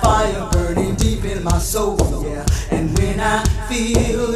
fire burning deep in my soul. Yeah, and when I feel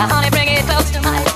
I bring it close to my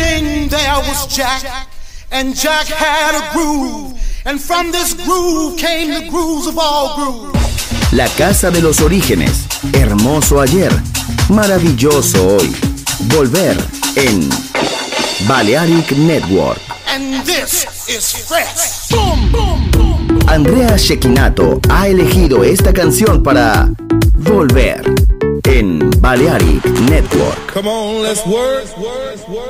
beginning there was Jack, and Jack had a groove, and from this groove came the grooves of all grooves. La casa de los orígenes, hermoso ayer, maravilloso hoy. Volver en Balearic Network. And this is fresh. Boom, boom, boom, Andrea Shekinato ha elegido esta canción para Volver en Balearic Network. Come on, let's work, work, work.